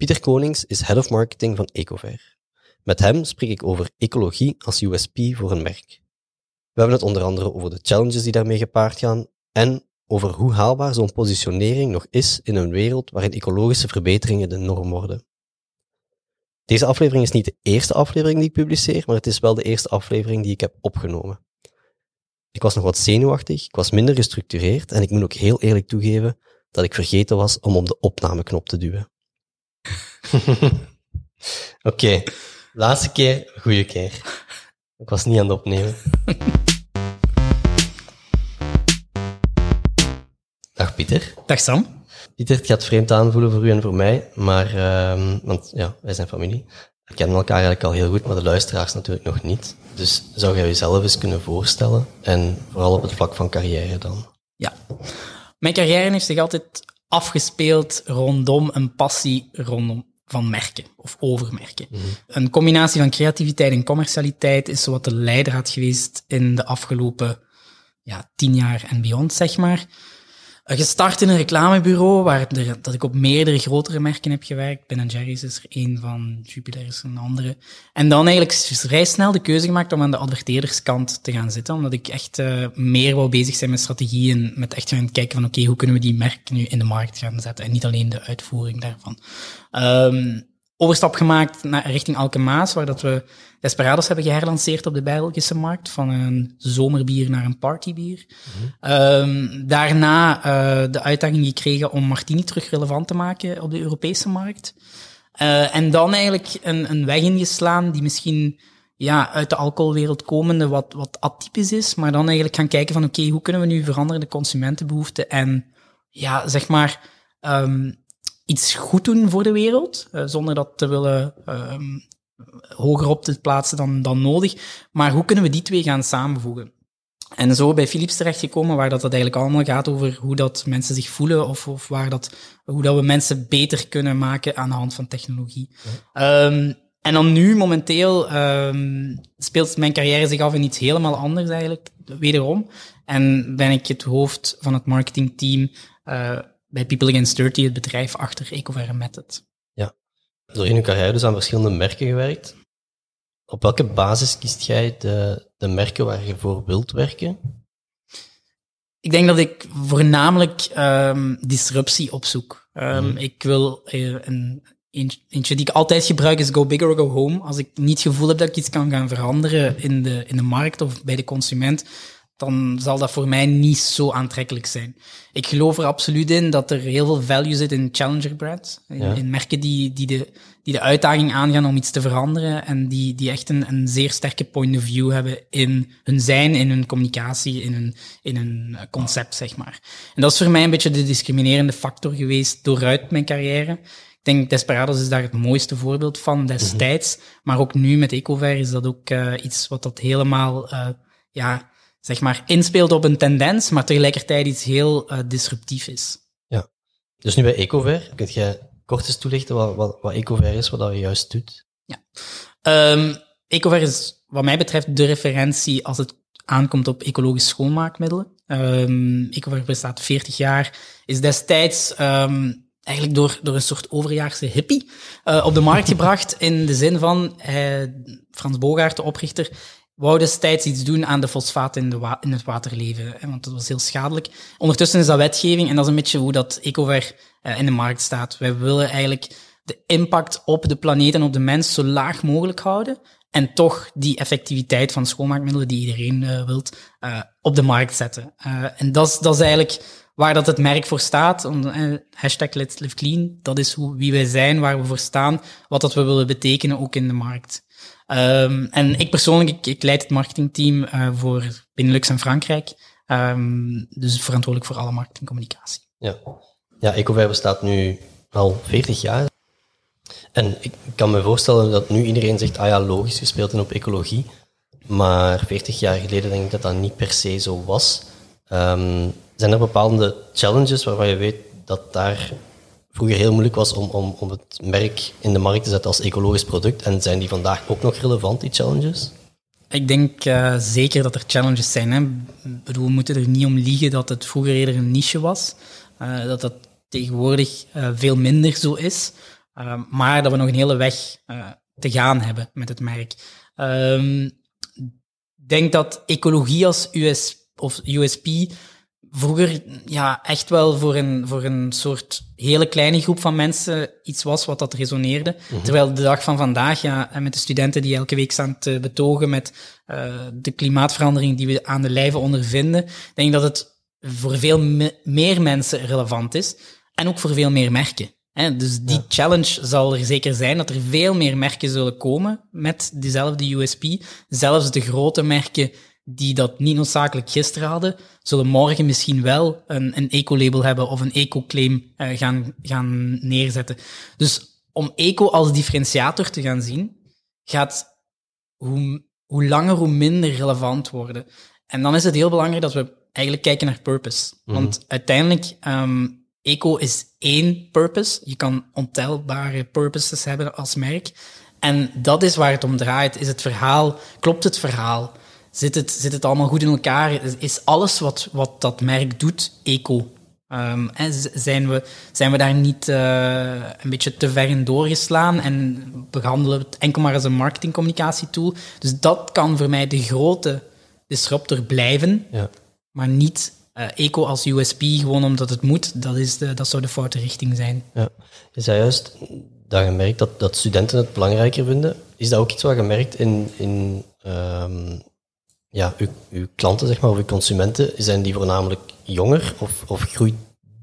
Pieter Konings is Head of Marketing van Ecover. Met hem spreek ik over ecologie als USP voor een merk. We hebben het onder andere over de challenges die daarmee gepaard gaan en over hoe haalbaar zo'n positionering nog is in een wereld waarin ecologische verbeteringen de norm worden. Deze aflevering is niet de eerste aflevering die ik publiceer, maar het is wel de eerste aflevering die ik heb opgenomen. Ik was nog wat zenuwachtig, ik was minder gestructureerd en ik moet ook heel eerlijk toegeven dat ik vergeten was om op de opnameknop te duwen. Oké, laatste keer, goede keer. Ik was niet aan het opnemen. Dag Pieter. Dag Sam. Pieter, het gaat vreemd aanvoelen voor u en voor mij, maar, uh, want ja, wij zijn familie. We kennen elkaar eigenlijk al heel goed, maar de luisteraars natuurlijk nog niet. Dus zou jij jezelf eens kunnen voorstellen? En vooral op het vlak van carrière dan? Ja. Mijn carrière heeft zich altijd afgespeeld rondom een passie rondom van merken of over merken. Mhm. Een combinatie van creativiteit en commercialiteit is wat de leidraad geweest in de afgelopen ja, tien jaar en beyond, zeg maar. Eh, gestart in een reclamebureau, waar dat ik op meerdere grotere merken heb gewerkt. Ben Jerry's is er één van, Jupiler is een andere. En dan eigenlijk vrij snel de keuze gemaakt om aan de adverteerderskant te gaan zitten, omdat ik echt uh, meer wou bezig zijn met strategie en met echt gaan kijken van oké, hoe kunnen we die merken nu in de markt gaan zetten en niet alleen de uitvoering daarvan. Um, overstap gemaakt naar, richting Alkemaas, waar dat we Desperados hebben geherlanceerd op de Belgische markt, van een zomerbier naar een partybier. Mm daarna uh, de uitdaging gekregen om Martini terug relevant te maken op de Europese markt. Uh, en dan eigenlijk een, een weg ingeslaan die misschien ja, uit de alcoholwereld komende wat, wat atypisch is, maar dan eigenlijk gaan kijken van oké, hoe kunnen we nu veranderen de consumentenbehoeften en ja, zeg maar, um, iets goed doen voor de wereld, uh, zonder dat te willen um, hoger op te plaatsen dan, dan nodig. Maar hoe kunnen we die twee gaan samenvoegen? En zo bij Philips terechtgekomen, waar dat, dat eigenlijk allemaal gaat over hoe dat mensen zich voelen of, of waar dat, hoe dat we mensen beter kunnen maken aan de hand van technologie. Um, en dan nu, momenteel, um, speelt mijn carrière zich af in iets helemaal anders eigenlijk, wederom. En ben ik het hoofd van het marketingteam uh, bij People Against 30, het bedrijf achter Ecover Method. Ja, door in je carrière dus aan verschillende merken gewerkt. Op welke basis kiest jij de, de merken waar je voor wilt werken? Ik denk dat ik voornamelijk um, disruptie opzoek. Um, mm. Ik wil uh, een, eentje die ik altijd gebruik is go big or go home. Als ik niet het gevoel heb dat ik iets kan gaan veranderen in de, in de markt of bij de consument, dan zal dat voor mij niet zo aantrekkelijk zijn. Ik geloof er absoluut in dat er heel veel value zit in challenger brands. In, merken die, die, de, die de uitdaging aangaan om iets te veranderen en die, die echt een, een zeer sterke point of view hebben in hun zijn, in hun communicatie, in hun, in hun concept, zeg maar. En dat is voor mij een beetje de discriminerende factor geweest dooruit mijn carrière. Ik denk Desperados is daar het mooiste voorbeeld van destijds, mhm. maar ook nu met Ecover is dat ook uh, iets wat dat helemaal, uh, ja, zeg maar, inspeelt op een tendens, maar tegelijkertijd iets heel uh, disruptief is. Ja. Dus nu bij Ecover, kun je kort eens toelichten wat, wat, wat Ecover is, wat dat juist doet? Ja. Um, Ecover is wat mij betreft de referentie als het aankomt op ecologisch schoonmaakmiddelen. Um, Ecover bestaat 40 jaar, is destijds um, eigenlijk door, door een soort overjaarse hippie uh, op de markt gebracht, in de zin van uh, Frans Bogaert, de oprichter, wou destijds iets doen aan de fosfaten in, de in het waterleven, hè, want dat was heel schadelijk. Ondertussen is dat wetgeving en dat is een beetje hoe dat Ecover uh, in de markt staat. Wij willen eigenlijk de impact op de planeet en op de mens zo laag mogelijk houden en toch die effectiviteit van schoonmaakmiddelen die iedereen uh, wilt, uh, op de markt zetten. en dat is, eigenlijk waar dat het merk voor staat. hashtag Let's Live Clean, dat is hoe, wie wij zijn, waar we voor staan, wat dat we willen betekenen ook in de markt. Um, en ik persoonlijk, ik, leid het marketingteam uh, voor Benelux en Frankrijk. Um, dus verantwoordelijk voor alle marketingcommunicatie. Ja, ja Ecover bestaat nu al 40 jaar. En ik kan me voorstellen dat nu iedereen zegt, ah ja, logisch, je speelt in op ecologie. Maar 40 jaar geleden denk ik dat dat niet per se zo was. Um, zijn er bepaalde challenges waarvan je weet dat daar vroeger heel moeilijk was om, om, om het merk in de markt te zetten als ecologisch product. En zijn die vandaag ook nog relevant, die challenges? Ik denk uh, zeker dat er challenges zijn. Hè. Bedoel, we moeten er niet om liegen dat het vroeger eerder een niche was. Uh, dat dat tegenwoordig uh, veel minder zo is. Ehm, maar dat we nog een hele weg te gaan hebben met het merk. Ehm, ik denk dat ecologie als US, of USP vroeger ja, echt wel voor een, voor een soort hele kleine groep van mensen iets was wat dat resoneerde. Mhm. Terwijl de dag van vandaag, ja, met de studenten die elke week staan te betogen met uh, de klimaatverandering die we aan de lijve ondervinden, denk ik dat het voor veel meer mensen relevant is. En ook voor veel meer merken. Hè? Dus die challenge zal er zeker zijn dat er veel meer merken zullen komen met diezelfde USP. Zelfs de grote merken die dat niet noodzakelijk gisteren hadden, zullen morgen misschien wel een, een eco-label hebben of een eco-claim uh, gaan, gaan neerzetten. Dus om eco als differentiator te gaan zien, gaat hoe, hoe langer hoe minder relevant worden. En dan is het heel belangrijk dat we eigenlijk kijken naar purpose. Mhm. Want uiteindelijk, um, eco is één purpose. Je kan ontelbare purposes hebben als merk. En dat is waar het om draait. Is het verhaal, klopt het verhaal? Zit het, zit het allemaal goed in elkaar? Is alles wat, wat dat merk doet eco? Um, zijn, we, zijn we daar niet uh, een beetje te ver in doorgeslaan en behandelen we het enkel maar als een marketingcommunicatietool? Dus dat kan voor mij de grote disruptor blijven, ja. maar niet uh, eco als USP gewoon omdat het moet. Dat, is de, dat zou de foute richting zijn. Ja. Je zei juist dat je merkt dat, dat studenten het belangrijker vinden. Is dat ook iets wat je merkt in, in um, ja, uw, klanten, zeg maar, of uw consumenten, zijn die voornamelijk jonger of, of groeit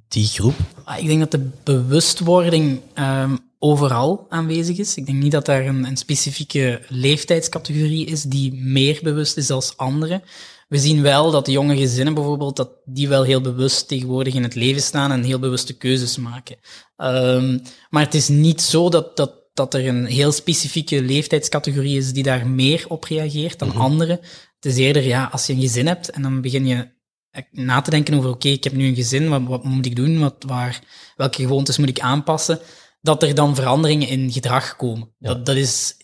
die groep? Ah, ik denk dat de bewustwording um, overal aanwezig is. Ik denk niet dat daar een, een, specifieke leeftijdscategorie is die meer bewust is dan andere. We zien wel dat jonge gezinnen bijvoorbeeld, dat die wel heel bewust tegenwoordig in het leven staan en heel bewuste keuzes maken. Um, maar het is niet zo dat, dat, dat er een heel specifieke leeftijdscategorie is die daar meer op reageert dan mm andere. Het is eerder, ja, als je een gezin hebt en dan begin je na te denken over, oké, ik heb nu een gezin, wat, wat moet ik doen? Wat, waar, welke gewoontes moet ik aanpassen? Dat er dan veranderingen in gedrag komen. Dat, dat, is,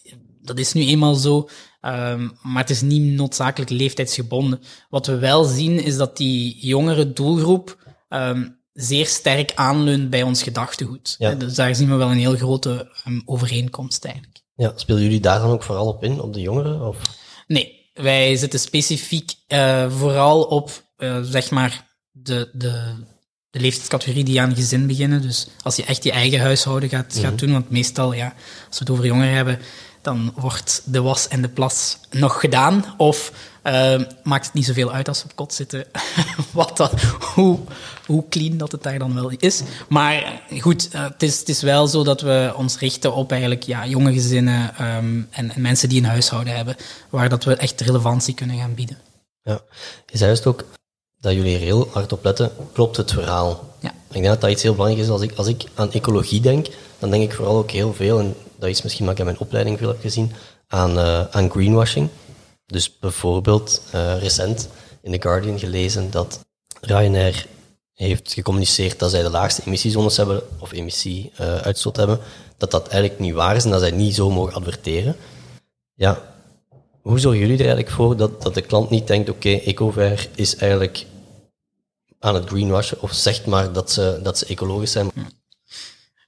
dat is nu eenmaal zo, um, maar het is niet noodzakelijk leeftijdsgebonden. Wat we wel zien, is dat die jongere doelgroep um, zeer sterk aanleunt bij ons gedachtegoed. Ja. Dus daar zien we wel een heel grote um, overeenkomst eigenlijk. Ja, spelen jullie daar dan ook vooral op in, op de jongeren? Of? Nee, wij zitten specifiek uh, vooral op, uh, zeg maar, de, de, de leeftijdscategorie die aan gezin beginnen. Dus als je echt je eigen huishouden gaat, gaat mhm. doen, want meestal, ja, als we het over jongeren hebben, dan wordt de was en de plas nog gedaan. Of uh, maakt het niet zoveel uit als ze op kot zitten, wat dat, hoe, hoe clean dat het daar dan wel is. Maar goed, uh, het, is, het is wel zo dat we ons richten op eigenlijk ja, jonge gezinnen um, en, en, mensen die een huishouden hebben, waar dat we echt relevantie kunnen gaan bieden. Ja, je zei juist ook dat jullie er heel hard op letten, klopt het verhaal? Ja. Ik denk dat dat iets heel belangrijk is. Als ik, als ik aan ecologie denk, dan denk ik vooral ook heel veel, en dat is misschien wat ik in mijn opleiding veel heb gezien, aan, uh, aan greenwashing. Dus bijvoorbeeld uh, recent in The Guardian gelezen dat Ryanair heeft gecommuniceerd dat zij de laagste emissiezones hebben, of emissieuitstoot uh, hebben, dat dat eigenlijk niet waar is en dat zij niet zo mogen adverteren. Ja, hoe zorgen jullie er eigenlijk voor dat, dat de klant niet denkt, oké, okay, is eigenlijk aan het greenwashen, of zegt maar dat ze, dat ze ecologisch zijn?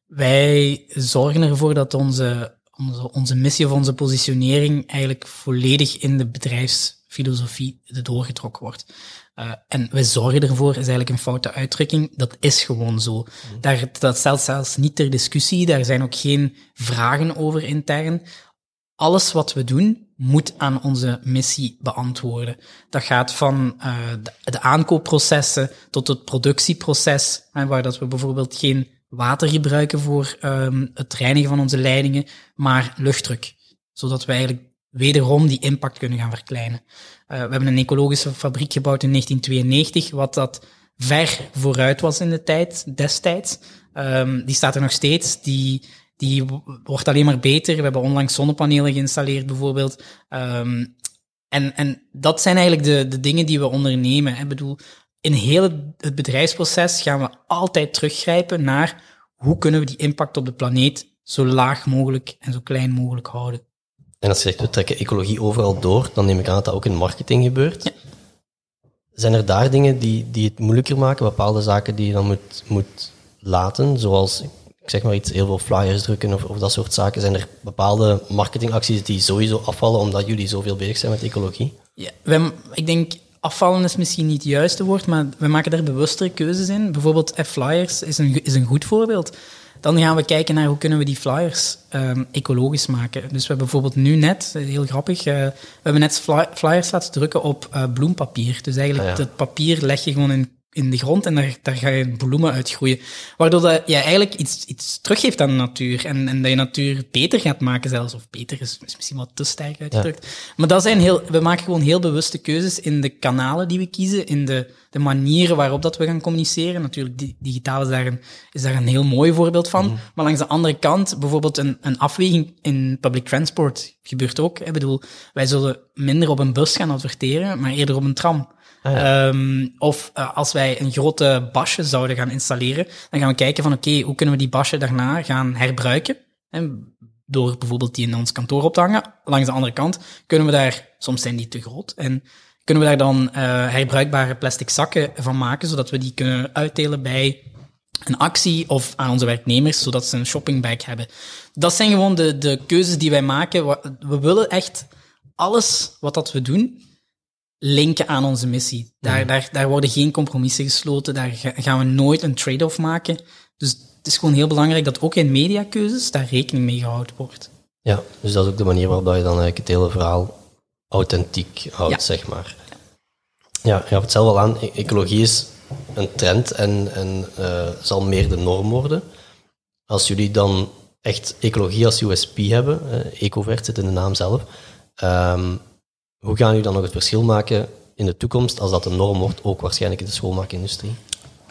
Wij zorgen ervoor dat onze, onze, onze missie of onze positionering eigenlijk volledig in de bedrijfsfilosofie doorgetrokken wordt. Uh, en we zorgen ervoor, is eigenlijk een foute uitdrukking. Dat is gewoon zo. Mhm. Daar, dat stelt zelfs niet ter discussie. Daar zijn ook geen vragen over intern. Alles wat we doen, moet aan onze missie beantwoorden. Dat gaat van uh, de, de, aankoopprocessen tot het productieproces, hè, waar dat we bijvoorbeeld geen water gebruiken voor um, het reinigen van onze leidingen, maar luchtdruk. Zodat we eigenlijk wederom die impact kunnen gaan verkleinen. Uh, we hebben een ecologische fabriek gebouwd in 1992, wat dat ver vooruit was in de tijd, destijds. Um, die staat er nog steeds. Die, die wordt alleen maar beter. We hebben onlangs zonnepanelen geïnstalleerd, bijvoorbeeld. Um, en, en dat zijn eigenlijk de, de dingen die we ondernemen. Ik bedoel, in heel het bedrijfsproces gaan we altijd teruggrijpen naar hoe kunnen we die impact op de planeet zo laag mogelijk en zo klein mogelijk houden. En als je zegt, we trekken ecologie overal door, dan neem ik aan dat dat ook in marketing gebeurt. Zijn er daar dingen die, die het moeilijker maken, bepaalde zaken die je dan moet, moet laten, zoals, ik ik zeg maar iets, heel veel flyers drukken of, of dat soort zaken? Zijn er bepaalde marketingacties die sowieso afvallen omdat jullie zoveel bezig zijn met ecologie? Ja, wij, ik denk afvallen is misschien niet het juiste woord, maar we maken daar bewustere keuzes in. Bijvoorbeeld F-flyers is een, is een goed voorbeeld. Dan gaan we kijken naar hoe kunnen we die flyers um, ecologisch maken. Dus we hebben bijvoorbeeld nu net, heel grappig, uh, we hebben net flyers laten drukken op uh, bloempapier. Dus eigenlijk ah, het papier leg je gewoon in in de grond en daar, daar ga je bloemen uitgroeien. Waardoor dat je eigenlijk iets, iets teruggeeft aan de natuur en, en dat je natuur beter gaat maken zelfs. Of beter is, is misschien wat te sterk uitgedrukt. Maar dat zijn heel, we maken gewoon heel bewuste keuzes in de kanalen die we kiezen, in de, de manieren waarop dat we gaan communiceren. Natuurlijk, digitaal is daar een, is daar een heel mooi voorbeeld van. Mhm. Maar langs de andere kant, bijvoorbeeld een, een afweging in public transport gebeurt ook. Ik bedoel, wij zullen minder op een bus gaan adverteren, maar eerder op een tram. Ah, ehm, of uh, als wij een grote basje zouden gaan installeren, dan gaan we kijken van oké, hoe kunnen we die basje daarna gaan herbruiken? En door bijvoorbeeld die in ons kantoor op te hangen. Langs de andere kant kunnen we daar, soms zijn die te groot, en kunnen we daar dan uh, herbruikbare plastic zakken van maken, zodat we die kunnen uitdelen bij een actie of aan onze werknemers, zodat ze een shoppingbag hebben. Dat zijn gewoon de, de keuzes die wij maken. We willen echt alles wat dat we doen, linken aan onze missie. Daar, mm. daar, daar worden geen compromissen gesloten, daar gaan we nooit een trade-off maken. Dus het is gewoon heel belangrijk dat ook in mediakeuzes daar rekening mee gehouden wordt. Ja, dus dat is ook de manier waarop je dan eigenlijk het hele verhaal authentiek houdt, zeg maar. Ja, je gaf het zelf al aan, e-, ecologie is een trend en, en uh, zal meer de norm worden. Als jullie dan echt ecologie als USP hebben, uh, Ecovert zit in de naam zelf, um, hoe gaan jullie dan nog het verschil maken in de toekomst als dat een norm wordt, ook waarschijnlijk in de schoonmaakindustrie?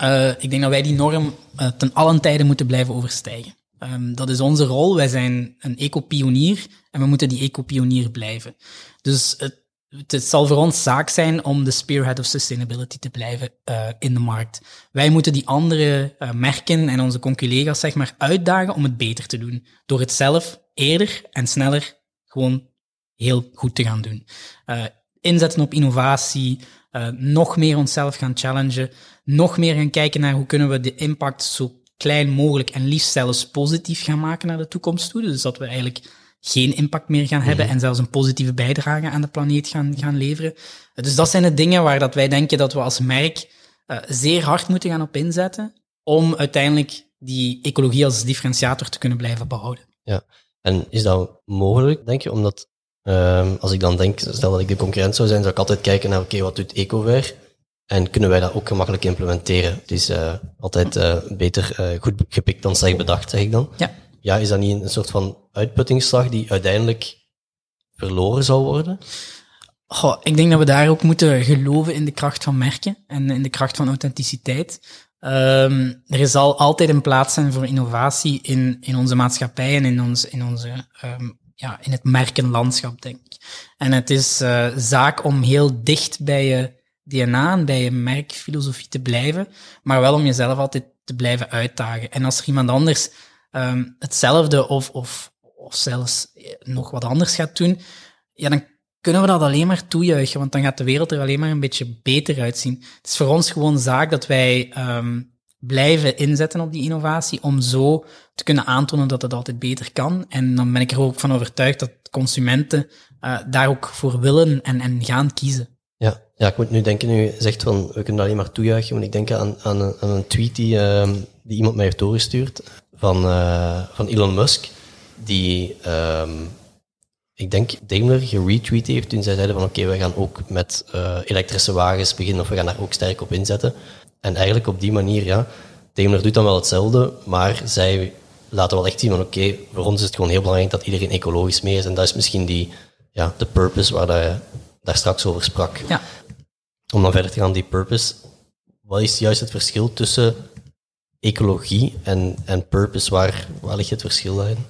Uh, ik denk dat wij die norm uh, ten allen tijde moeten blijven overstijgen. Um, dat is onze rol. Wij zijn een eco-pionier en we moeten die eco-pionier blijven. Dus het, het, zal voor ons zaak zijn om de spearhead of sustainability te blijven uh, in de markt. Wij moeten die andere merken en onze conculega's zeg maar uitdagen om het beter te doen. Door het zelf eerder en sneller gewoon heel goed te gaan doen. Uh, inzetten op innovatie, uh, nog meer onszelf gaan challengen, nog meer gaan kijken naar hoe kunnen we de impact zo klein mogelijk en liefst zelfs positief gaan maken naar de toekomst toe. Dus dat we eigenlijk geen impact meer gaan hebben mhm. en zelfs een positieve bijdrage aan de planeet gaan, gaan leveren. Dus dat zijn de dingen waar dat wij denken dat we als merk uh, zeer hard moeten gaan op inzetten om uiteindelijk die ecologie als differentiator te kunnen blijven behouden. Ja, en is dat mogelijk, denk je, omdat Um, als ik dan denk, stel dat ik de concurrent zou zijn, zou ik altijd kijken naar, oké, wat doet EcoWare? En kunnen wij dat ook gemakkelijk implementeren? Het is uh, altijd uh, beter uh, goed gepikt dan slecht bedacht, zeg ik dan. Ja. Ja, is dat niet een soort van uitputtingsslag die uiteindelijk verloren zou worden? Goh, ik denk dat we daar ook moeten geloven in de kracht van merken en in de kracht van authenticiteit. Um, er zal altijd een plaats zijn voor innovatie in, in onze maatschappij en in, ons, in onze um, ja, in het merkenlandschap, denk ik. En het is uh, zaak om heel dicht bij je DNA en bij je merkfilosofie te blijven, maar wel om jezelf altijd te blijven uitdagen. En als er iemand anders um, hetzelfde of, of, of zelfs nog wat anders gaat doen, ja, dan kunnen we dat alleen maar toejuichen, want dan gaat de wereld er alleen maar een beetje beter uitzien. Het is voor ons gewoon zaak dat wij um, blijven inzetten op die innovatie om zo te kunnen aantonen dat het altijd beter kan. En dan ben ik er ook van overtuigd dat consumenten uh, daar ook voor willen en, en gaan kiezen. Ja, ja, ik moet nu denken, nu zegt van, we kunnen alleen maar toejuichen, want ik denk aan, aan, een, een tweet die, uh, die iemand mij heeft doorgestuurd van, uh, van Elon Musk, die, um, ik denk, Daimler geretweet heeft toen zij zeiden van, oké, we gaan ook met uh, elektrische wagens beginnen, of we gaan daar ook sterk op inzetten. En eigenlijk op die manier, ja, Daimler doet dan wel hetzelfde, maar zij laten wel echt zien van oké, voor ons is het gewoon heel belangrijk dat iedereen ecologisch mee is. En dat is misschien die, ja, de purpose waar je daar straks over sprak. Ja. Om dan verder te gaan, die purpose. Wat is juist het verschil tussen ecologie en, en purpose? Waar, waar ligt het verschil daarin?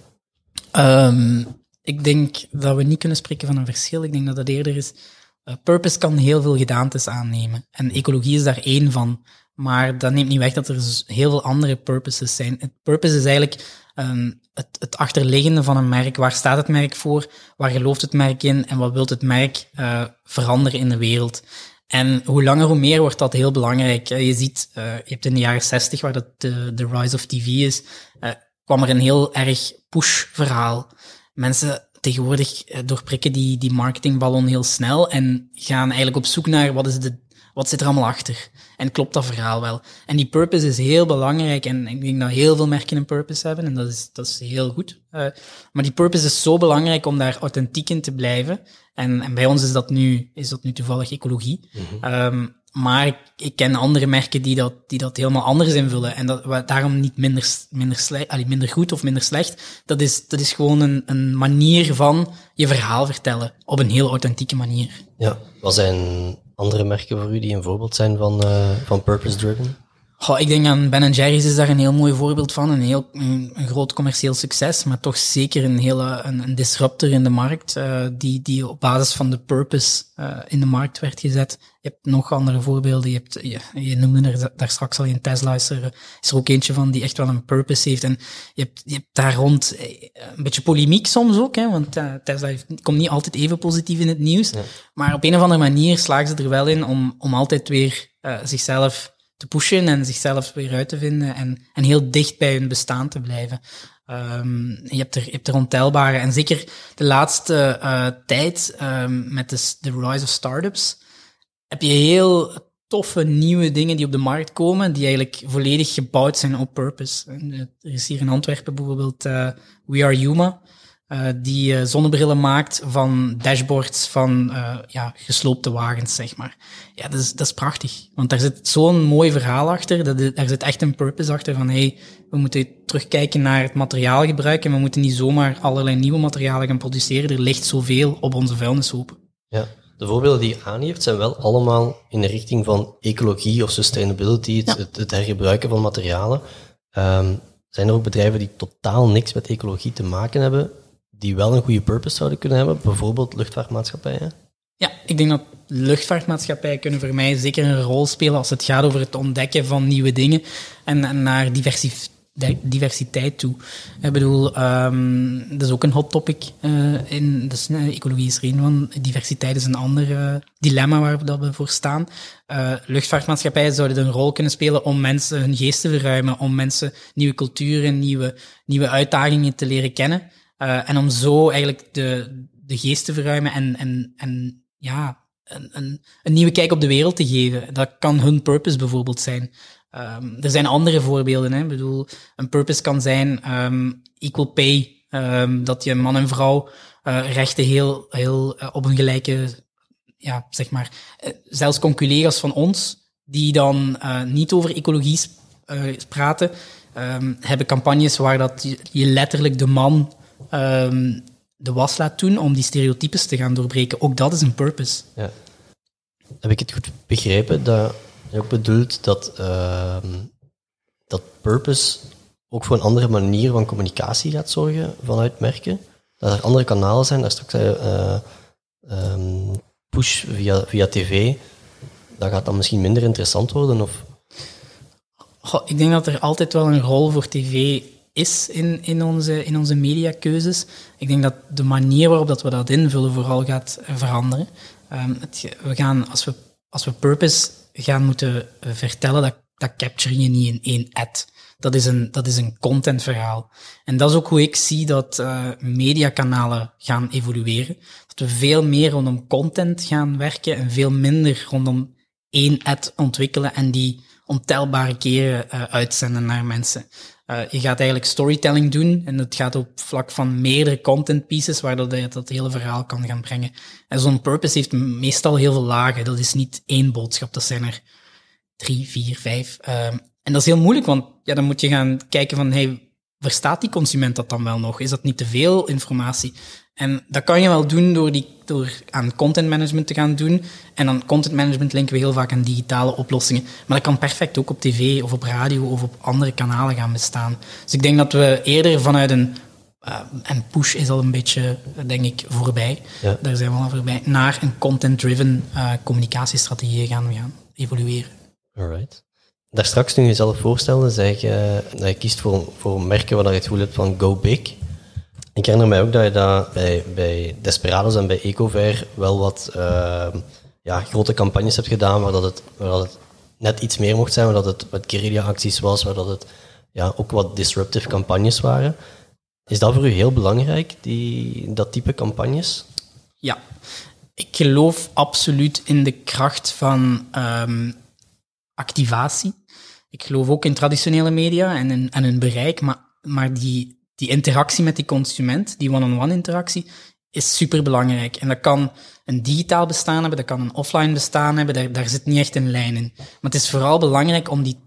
Um, ik denk dat we niet kunnen spreken van een verschil. Ik denk dat dat eerder is. Uh, purpose kan heel veel gedaantes aannemen. En ecologie is daar één van. Maar dat neemt niet weg dat er heel veel andere purposes zijn. Het purpose is eigenlijk um, het, het, achterliggende van een merk. Waar staat het merk voor? Waar gelooft het merk in? En wat wil het merk uh, veranderen in de wereld? En hoe langer hoe meer wordt dat heel belangrijk. Je ziet, uh, je hebt in de jaren zestig, waar dat de, rise of TV is, kwam er een heel erg push-verhaal. Mensen tegenwoordig eh, doorprikken die, die marketingballon heel snel en gaan eigenlijk op zoek naar wat, is de, wat zit er allemaal achter. En klopt dat verhaal wel? En die purpose is heel belangrijk en ik denk dat heel veel merken een purpose hebben en dat is, dat is heel goed. Uh, maar die purpose is zo belangrijk om daar authentiek in te blijven. En, en bij ons is dat nu, is dat nu toevallig ecologie. Mm -hmm. Maar ik, ik, ken andere merken die dat, die dat helemaal anders invullen. En dat, daarom niet minder, minder, slecht, minder goed of minder slecht. Dat is, dat is gewoon een, een manier van je verhaal vertellen. Op een heel authentieke manier. Ja, wat zijn andere merken voor u die een voorbeeld zijn van, uh, van purpose-driven? Goh, ik denk aan Ben Jerry's is daar een heel mooi voorbeeld van. Een heel een, een groot commercieel succes, maar toch zeker een hele een, een disruptor in de markt, uh, die, die op basis van de purpose uh, in de markt werd gezet. Je hebt nog andere voorbeelden. Je, hebt, je, je noemde er daar straks al in Tesla, is er, is er ook eentje van die echt wel een purpose heeft. En je hebt, je hebt daar rond eh, een beetje polemiek soms ook, hè, want uh, Tesla heeft, komt niet altijd even positief in het nieuws. Ja. Maar op een of andere manier slagen ze er wel in om, om altijd weer zichzelf pushen en zichzelf weer uit te vinden en, en heel dicht bij hun bestaan te blijven. Um, je, hebt er, je hebt er ontelbare. En zeker de laatste uh, tijd um, met de, de rise of startups heb je heel toffe nieuwe dingen die op de markt komen, die eigenlijk volledig gebouwd zijn op purpose. Er is hier in Antwerpen bijvoorbeeld uh, We Are Yuma. Uh, die uh, zonnebrillen maakt van dashboards van uh, ja, gesloopte wagens, zeg maar. Ja, dat is, dat is prachtig. Want daar zit zo'n mooi verhaal achter. Dat, daar zit echt een purpose achter van, hey, we moeten terugkijken naar het materiaalgebruik en we moeten niet zomaar allerlei nieuwe materialen gaan produceren. Er ligt zoveel op onze vuilnishoop. Ja, de voorbeelden die je aangeeft zijn wel allemaal in de richting van ecologie of sustainability, het, ja. het, het hergebruiken van materialen. Um, zijn er ook bedrijven die totaal niks met ecologie te maken hebben, die wel een goede purpose zouden kunnen hebben, bijvoorbeeld luchtvaartmaatschappijen? Ja, ik denk dat luchtvaartmaatschappijen kunnen voor mij zeker een rol spelen als het gaat over het ontdekken van nieuwe dingen en, naar diversiteit diversiteit toe. Ik bedoel, um, dat is ook een hot topic uh, in dus, ecologie is er een van. Diversiteit is een ander uh, dilemma waar we voor staan. luchtvaartmaatschappijen zouden een rol kunnen spelen om mensen hun geest te verruimen, om mensen nieuwe culturen, nieuwe, nieuwe uitdagingen te leren kennen. En om zo eigenlijk de, de geest te verruimen en, en, en ja, een, een, een nieuwe kijk op de wereld te geven. Dat kan hun purpose bijvoorbeeld zijn. Um, er zijn andere voorbeelden. Hè. Ik bedoel, een purpose kan zijn um, equal pay. Um, dat je man en vrouw uh, rechten heel, heel uh, op een gelijke, ja, zeg maar, zelfs conculega's van ons, die dan niet over ecologie praten, hebben campagnes waar dat je letterlijk de man de was laat doen om die stereotypes te gaan doorbreken. Ook dat is een purpose. Ja. Heb ik het goed begrepen dat je ook bedoelt dat, uh, dat purpose ook voor een andere manier van communicatie gaat zorgen vanuit merken. Dat er andere kanalen zijn, daar straks uh, um, push via, via tv, dat gaat dan misschien minder interessant worden? Of? Goh, ik denk dat er altijd wel een rol voor tv is in, in, onze, in onze mediakeuzes. Ik denk dat de manier waarop dat we dat invullen vooral gaat veranderen. Um, het, we gaan, als we, als we purpose gaan moeten eh, vertellen, dat, dat capture je niet in één ad. Dat is een, dat is een contentverhaal. En dat is ook hoe ik zie dat uh, mediakanalen gaan evolueren. Dat we veel meer rondom content gaan werken en veel minder rondom één ad ontwikkelen en die ontelbare keren uh, uitzenden naar mensen. Uh, je gaat eigenlijk storytelling doen en het gaat op vlak van meerdere content pieces, waardoor je dat hele verhaal kan gaan brengen. En zo'n purpose heeft meestal heel veel lagen. Dat is niet één boodschap, dat zijn er drie, vier, vijf. Uh, en dat is heel moeilijk, want ja, dan moet je gaan kijken van, hey, verstaat die consument dat dan wel nog? Is dat niet te veel informatie? En dat kan je wel doen door, die, door aan content management te gaan doen. En dan content management linken we heel vaak aan digitale oplossingen. Maar dat kan perfect ook op tv of op radio of op andere kanalen gaan bestaan. Dus ik denk dat we eerder vanuit een... Uh, en push is al een beetje, denk ik, voorbij. Ja. Daar zijn we al voorbij. Naar een content-driven uh, communicatiestrategie gaan we gaan evolueren. Alright. Daar straks, toen je jezelf voorstelde, zei je dat je kiest voor, voor merken waar je het gevoel hebt van go big. Ik herinner mij ook dat je dat bij, bij Desperados en bij Ecover wel wat uh, ja, grote campagnes hebt gedaan, waar, dat het, het net iets meer mocht zijn, waar dat het wat guerrilla-acties was, waar dat het ja, ook wat disruptive campagnes waren. Is dat voor u heel belangrijk, die, dat type campagnes? Ja, ik geloof absoluut in de kracht van ehm, activatie. Ik geloof ook in traditionele media en in, en hun bereik, maar, maar die, die interactie met die consument, die one-on-one interactie, is super belangrijk. En dat kan een digitaal bestaan hebben, dat kan een offline bestaan hebben, daar, daar zit niet echt een lijn in. Maar het is vooral belangrijk om die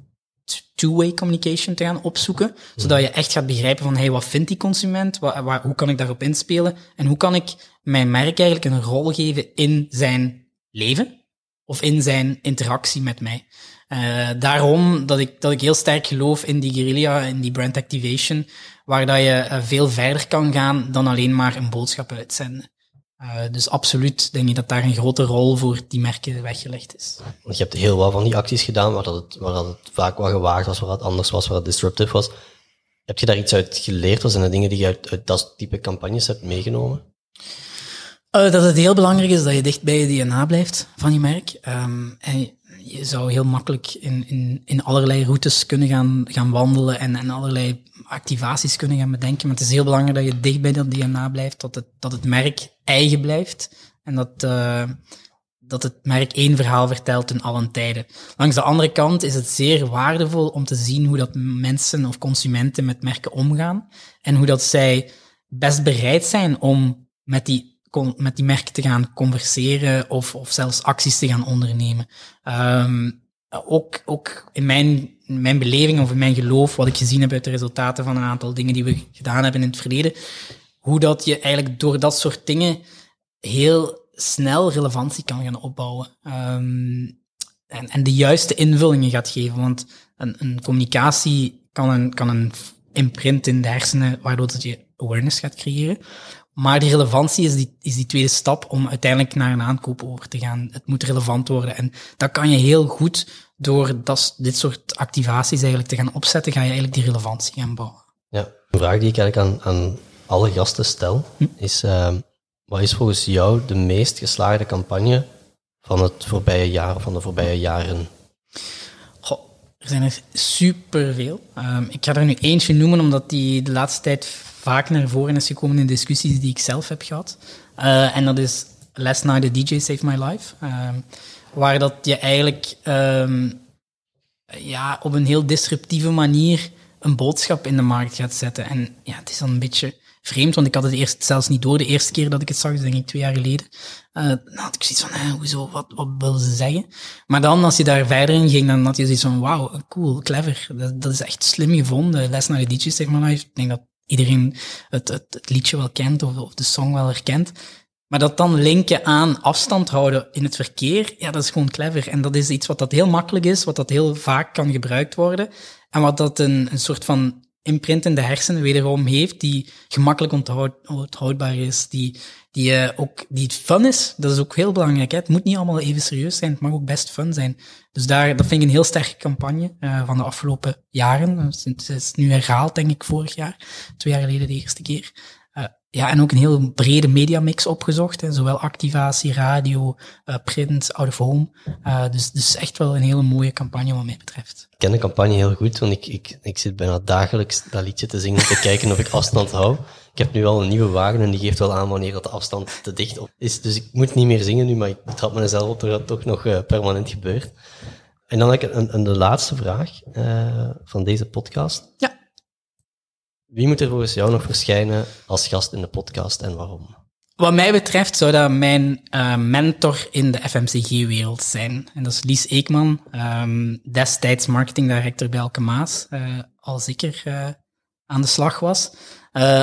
two-way communication te gaan opzoeken, zodat je echt gaat begrijpen van, hey, wat vindt die consument? Wat, hoe kan ik daarop inspelen? En hoe kan ik mijn merk eigenlijk een rol geven in zijn leven? Of in zijn interactie met mij? Uh, daarom dat ik, dat ik heel sterk geloof in die guerrilla, in die brand activation, waar dat je uh, veel verder kan gaan dan alleen maar een boodschap uitzenden. Uh, dus absoluut denk ik dat daar een grote rol voor die merken weggelegd is. Want je hebt heel wat van die acties gedaan, waar, dat het, waar dat het vaak wat gewaagd was, waar het anders was, waar het disruptive was. Heb je daar iets uit geleerd? Wat zijn de dingen die je uit, uit dat type campagnes hebt meegenomen? Uh, dat het heel belangrijk is dat je dicht bij je DNA blijft van je merk. Um, en je zou heel makkelijk in, in, in allerlei routes kunnen gaan, gaan wandelen en, en allerlei activaties kunnen gaan bedenken. Maar het is heel belangrijk dat je dicht bij dat DNA blijft, dat het, dat het merk eigen blijft en dat, uh, dat het merk één verhaal vertelt in alle tijden. Langs de andere kant is het zeer waardevol om te zien hoe dat mensen of consumenten met merken omgaan en hoe dat zij best bereid zijn om met die met die merken te gaan converseren of, of zelfs acties te gaan ondernemen. Um, ook, ook in mijn, mijn beleving of in mijn geloof, wat ik gezien heb uit de resultaten van een aantal dingen die we gedaan hebben in het verleden, hoe dat je eigenlijk door dat soort dingen heel snel relevantie kan gaan opbouwen. Um, en, en de juiste invullingen gaat geven. Want een, een communicatie kan een, kan een imprint in de hersenen, waardoor dat je awareness gaat creëren. Maar die relevantie is die, is die tweede stap om uiteindelijk naar een aankoop over te gaan. Het moet relevant worden. En dat kan je heel goed door dat, dit soort activaties eigenlijk te gaan opzetten, ga je eigenlijk die relevantie gaan bouwen. Ja, een vraag die ik eigenlijk aan, aan alle gasten stel, hm? is uh, wat is volgens jou de meest geslaagde campagne van het voorbije jaar of van de voorbije jaren? Goh, er zijn er superveel. Um, ik ga er nu eentje noemen, omdat die de laatste tijd vaak naar voren is gekomen in discussies die ik zelf heb gehad. Uh, en dat is Last Night the DJ Saved My Life. Uh, waar dat je eigenlijk um, ja, op een heel disruptieve manier een boodschap in de markt gaat zetten. En ja, het is dan een beetje vreemd, want ik had het eerst zelfs niet door. De eerste keer dat ik het zag, denk ik twee jaar geleden, uh, dan had ik zoiets van, eh, hoezo, wat, wat willen ze zeggen? Maar dan, als je daar verder in ging, dan had je zoiets van, wauw, cool, clever. Dat, dat is echt slim gevonden. Les naar de DJ, zeg maar. Ik denk dat iedereen het, het, het, liedje wel kent of, of de song wel herkent. Maar dat dan linken aan afstand houden in het verkeer, ja, dat is gewoon clever. En dat is iets wat dat heel makkelijk is, wat dat heel vaak kan gebruikt worden. En wat dat een, een soort van imprint in de hersenen wederom heeft, die gemakkelijk onthoud, onthoudbaar is, die, die, uh, ook, die fun is. Dat is ook heel belangrijk. Het moet niet allemaal even serieus zijn, het mag ook best fun zijn. Dus daar, dat vind ik een heel sterke campagne uh, van de afgelopen jaren. Het is nu herhaald, denk ik, vorig jaar. Twee jaar geleden de eerste keer. Ja, en ook een heel brede mediamix opgezocht. Hè? Zowel activatie, radio, print, out of home. Dus, dus echt wel een hele mooie campagne wat mij betreft. Ik ken de campagne heel goed, want ik, ik, ik zit bijna dagelijks dat liedje te zingen, te kijken of ik afstand hou. Ik heb nu al een nieuwe wagen en die geeft wel aan wanneer dat de afstand te dicht is. Dus ik moet niet meer zingen nu, maar ik trap mezelf op dat dat toch nog uh, permanent gebeurt. En dan heb ik een, een, de laatste vraag uh, van deze podcast. Ja. Wie moet er volgens jou nog verschijnen als gast in de podcast en waarom? Wat mij betreft zou dat mijn uh, mentor in de FMCG-wereld zijn. En dat is Lies Eekman, um, destijds marketingdirector bij Elke Maas, uh, als ik er aan de slag was.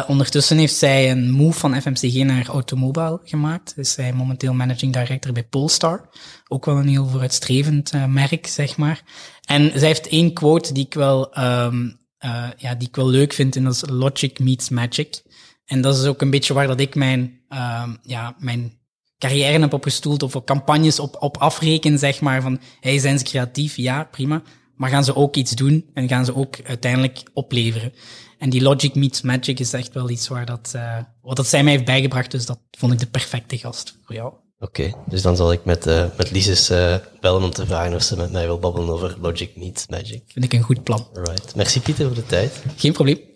Ondertussen heeft zij een move van FMCG naar Automobile gemaakt. Is zij momenteel managing director bij Polestar. Ook wel een heel vooruitstrevend merk, zeg maar. En zij heeft één quote die ik wel um, uh, ja, die ik wel leuk vind. En dat is Logic meets Magic. En dat is ook een beetje waar dat ik mijn, uh, ja, mijn carrière heb opgestoeld. Of campagnes op, op afreken, zeg maar. Van, hey, zijn ze creatief? Ja, prima. Maar gaan ze ook iets doen? En gaan ze ook uiteindelijk opleveren? En die Logic meets Magic is echt wel iets waar dat, uh, wat dat zij mij heeft bijgebracht. Dus dat vond ik de perfecte gast voor jou. Oké, dus dan zal ik met, uh, met Lises uh, bellen om te vragen of ze met mij wil babbelen over Logic Meets Magic. Vind ik een goed plan. Right. Merci Pieter voor de tijd. Geen probleem.